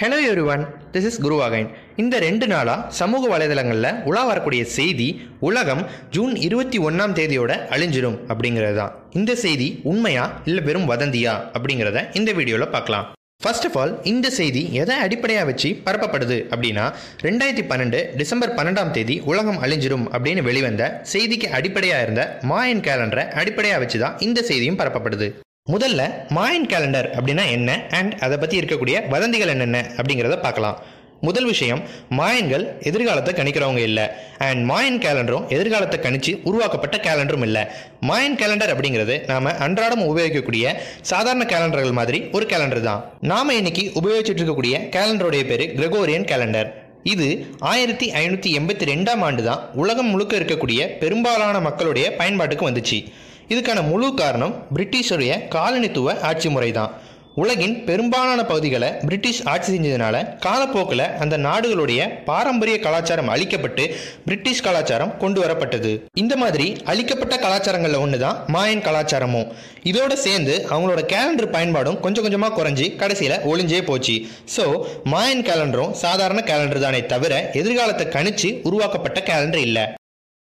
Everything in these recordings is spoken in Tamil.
ஹலோ எவ்ரிவன் திஸ் இஸ் குருவாகைன் இந்த ரெண்டு நாளாக சமூக வலைதளங்களில் உலா வரக்கூடிய செய்தி உலகம் ஜூன் இருபத்தி ஒன்றாம் தேதியோட அழிஞ்சிடும் அப்படிங்கிறது தான் இந்த செய்தி உண்மையா இல்லை வெறும் வதந்தியா அப்படிங்கிறத இந்த வீடியோவில் பார்க்கலாம். ஃபர்ஸ்ட் ஆஃப் ஆல் இந்த செய்தி எதை அடிப்படையாக வச்சு பரப்பப்படுது அப்படின்னா ரெண்டாயிரத்தி பன்னெண்டு டிசம்பர் பன்னெண்டாம் தேதி உலகம் அழிஞ்சிடும் அப்படின்னு வெளிவந்த செய்திக்கு அடிப்படையாக இருந்த மாயன் கேலண்டரை அடிப்படையாக வச்சு தான் இந்த செய்தியும் பரப்பப்படுது. முதல்ல மாயன் கேலண்டர் அப்படின்னா என்ன? அண்ட் அதை பற்றி இருக்கக்கூடிய வதந்திகள் என்னென்ன? அப்படிங்கிறத பார்க்கலாம். முதல் விஷயம் மாயன்கள் எதிர்காலத்தை கணிக்கிறவங்க இல்லை. அண்ட் மாயன் கேலண்டரும் எதிர்காலத்தை கணிச்சு உருவாக்கப்பட்ட கேலண்டரும் இல்லை. மாயன் கேலண்டர் அப்படிங்கிறது நாம அன்றாடம் உபயோகிக்கக்கூடிய சாதாரண கேலண்டர்கள் மாதிரி ஒரு கேலண்டர் தான். நாம இன்னைக்கு உபயோகிச்சுட்டு இருக்கக்கூடிய கேலண்டருடைய பேர் கிரெகோரியன் கேலண்டர் இது ஆயிரத்தி ஐநூற்றி எண்பத்தி ரெண்டாம் ஆண்டு தான் உலகம் முழுக்க இருக்கக்கூடிய பெரும்பாலான மக்களுடைய பயன்பாட்டுக்கு வந்துச்சு. இதுக்கான முழு காரணம் பிரிட்டிஷருடைய காலனித்துவ ஆட்சி முறை தான் உலகின் பெரும்பாலான பகுதிகளை பிரிட்டிஷ் ஆட்சி செஞ்சதுனால காலப்போக்கில் அந்த நாடுகளுடைய பாரம்பரிய கலாச்சாரம் அழிக்கப்பட்டு பிரிட்டிஷ் கலாச்சாரம் கொண்டு வரப்பட்டது. இந்த மாதிரி அழிக்கப்பட்ட கலாச்சாரங்களில் ஒன்று தான் மாயன் கலாச்சாரமும். இதோட சேர்ந்து அவங்களோட கேலண்டர் பயன்பாடும் கொஞ்சம் கொஞ்சமாக குறைஞ்சி கடைசியில் ஒளிஞ்சே போச்சு. ஸோ மாயன் கேலண்டரும் சாதாரண கேலண்டர் தானே தவிர எதிர்காலத்தை கணிச்சு உருவாக்கப்பட்ட கேலண்டர் இல்லை.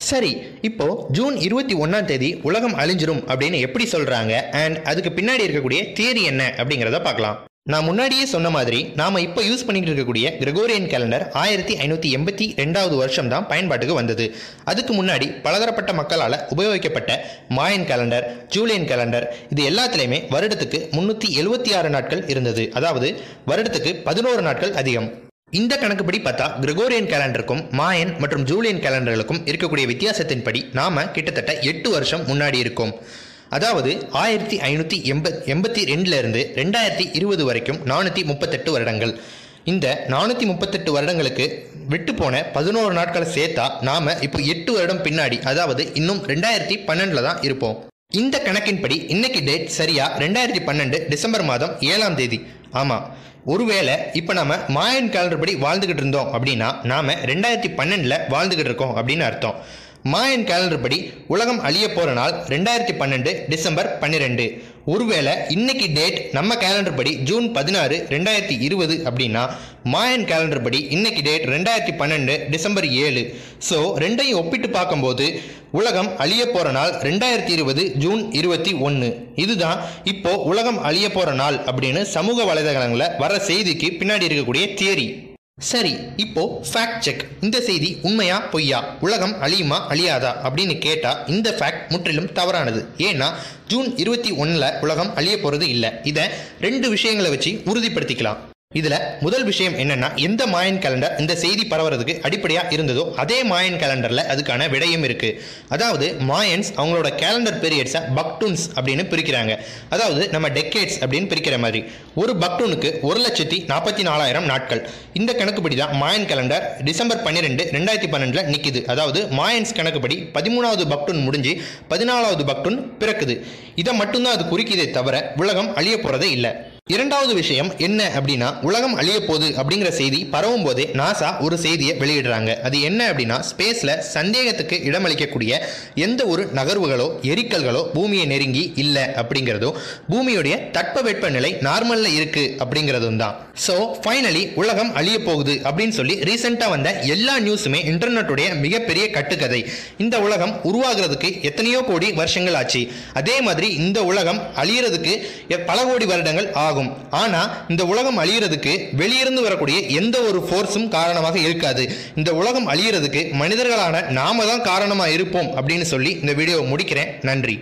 சரி இப்போ ஜூன் இருபத்தி ஒன்றாம் தேதி உலகம் அழிஞ்சிரும் அப்படின்னு எப்படி சொல்றாங்க? அண்ட் அதுக்கு பின்னாடி இருக்கக்கூடிய தியரி என்ன அப்படிங்கிறத பார்க்கலாம். நான் முன்னாடியே சொன்ன மாதிரி நாம இப்போ யூஸ் பண்ணிட்டு இருக்கக்கூடிய கிரெகோரியன் கேலண்டர் ஆயிரத்தி ஐநூற்றி எண்பத்தி ரெண்டாவது வருஷம் தான் பயன்பாட்டுக்கு வந்தது. அதுக்கு முன்னாடி பலதரப்பட்ட மக்களால் உபயோகிக்கப்பட்ட மாயன் கேலண்டர் ஜூலியன் கேலண்டர் இது எல்லாத்துலேயுமே வருடத்துக்கு முன்னூற்றி எழுபத்தி ஆறு நாட்கள் இருந்தது. அதாவது வருடத்துக்கு பதினோரு நாட்கள் அதிகம். இந்த கணக்குப்படி பார்த்தா கிரகோரியன் கேலண்டருக்கும் மாயன் மற்றும் ஜூலியன் கேலண்டர்களுக்கும் இருக்கக்கூடிய வித்தியாசத்தின்படி நாம கிட்டத்தட்ட எட்டு வருஷம் முன்னாடி இருக்கோம். அதாவது ஆயிரத்தி ஐநூற்றி எண்பத் எண்பத்தி ரெண்டுலேருந்து ரெண்டாயிரத்தி இருபது வரைக்கும் நானூற்றி முப்பத்தெட்டு வருடங்கள். இந்த நானூற்றி முப்பத்தெட்டு வருடங்களுக்கு விட்டு போன பதினோரு நாட்களை சேர்த்தா நாம இப்போ எட்டு வருடம் பின்னாடி அதாவது இன்னும் ரெண்டாயிரத்தி பன்னெண்டில் தான் இருப்போம். இந்த கணக்கின்படி இன்னைக்கு டேட் சரியா ரெண்டாயிரத்தி பன்னெண்டு டிசம்பர் மாதம் ஏழாம் தேதி. ஆமாம் ஒருவேளை இப்போ நாம மாயன் கேலண்டர் படி வாழ்ந்துகிட்டு இருந்தோம் அப்படின்னா நாம ரெண்டாயிரத்தி பன்னெண்டில் வாழ்ந்துகிட்டு இருக்கோம் அப்படின்னு அர்த்தம். மாயன் கேலண்டர் படி உலகம் அழிய போகிற நாள் ரெண்டாயிரத்தி பன்னெண்டு டிசம்பர் பன்னிரெண்டு. ஒருவேளை இன்னைக்கு டேட் நம்ம கேலண்டர் படி ஜூன் பதினாறு ரெண்டாயிரத்தி இருபது அப்படின்னா மாயன் கேலண்டர் படி இன்னைக்கு டேட் ரெண்டாயிரத்தி பன்னெண்டு டிசம்பர் ஏழு. ஸோ ரெண்டையும் ஒப்பிட்டு பார்க்கும்போது உலகம் அழிய போகிற நாள் ரெண்டாயிரத்தி இருபது ஜூன் இருபத்தி ஒன்று இதுதான் இப்போ உலகம் அழிய போகிற நாள் அப்படின்னு சமூக வலைதளங்களில் வர செய்திக்கு பின்னாடி இருக்கக்கூடிய தியரி. சரி இப்போ ஃபேக்ட் செக் இந்த செய்தி உண்மையா பொய்யா? உலகம் அழியுமா அழியாதா? அப்படின்னு கேட்டால் இந்த ஃபேக்ட் முற்றிலும் தவறானது. ஏன்னா ஜூன் இருபத்தி ஒன்றில் உலகம் அழிய போகிறது இல்லை. இதை ரெண்டு விஷயங்களை வச்சு உறுதிப்படுத்திக்கலாம். இதுல முதல் விஷயம் என்னன்னா எந்த மாயன் கேலண்டர் இந்த செய்தி பரவுறதுக்கு அடிப்படையா இருந்ததோ அதே மாயன் கேலண்டர்ல அதுக்கான விடையும் இருக்கு. அதாவது மாயன்ஸ் அவங்களோட கேலண்டர் பீரியட்ஸை பக்டூன்ஸ் அப்படின்னு பிரிக்கிறாங்க. அதாவது நம்ம டெக்கேட்ஸ் அப்படின்னு பிரிக்கிற மாதிரி. ஒரு பக்டூனுக்கு ஒரு லட்சத்தி நாற்பத்தி நாலாயிரம் நாட்கள். இந்த கணக்குப்படி தான் மாயன் கேலண்டர் டிசம்பர் பன்னிரெண்டு ரெண்டாயிரத்தி பன்னெண்டுல நிக்குது. அதாவது மாயன்ஸ் கணக்குப்படி பதிமூணாவது பக்டூன் முடிஞ்சு பதினாலாவது பக்டூன் பிறக்குது. இதை மட்டும்தான் அது குறிக்குதே தவிர உலகம் அழிய போறதே இல்லை. இரண்டாவது விஷயம் என்ன அப்படின்னா உலகம் அழிய போகுது அப்படிங்கிற செய்தி பரவும் போதே நாசா ஒரு செய்தியை வெளியிடுறாங்க. அது என்ன அப்படின்னா ஸ்பேஸ்ல சந்தேகத்துக்கு இடமளிக்கக்கூடிய எந்த ஒரு நகர்வுகளோ எரிக்கல்களோ பூமியை நெருங்கி இல்லை அப்படிங்கிறதும் பூமியுடைய தட்பவெட்ப நிலை நார்மல்ல இருக்கு அப்படிங்கிறதும் தான். ஸோ ஃபைனலி உலகம் அழிய போகுது அப்படின்னு சொல்லி ரீசெண்டாக வந்த எல்லா நியூஸுமே இன்டர்நெட்டுடைய மிகப்பெரிய கட்டுக்கதை. இந்த உலகம் உருவாகிறதுக்கு எத்தனையோ கோடி வருஷங்கள் ஆச்சு. அதே மாதிரி இந்த உலகம் அழியறதுக்கு எ- பல கோடி வருடங்கள் ஆகும். ஆனா இந்த உலகம் அழியறதுக்கு வெளியிருந்து வரக்கூடிய எந்த ஒரு ஃபோர்ஸும் காரணமாக இருக்காது. இந்த உலகம் அழியறதுக்கு மனிதர்களான நாம தான் காரணமா இருப்போம் அப்படின்னு சொல்லி இந்த வீடியோவை முடிக்கிறேன். நன்றி.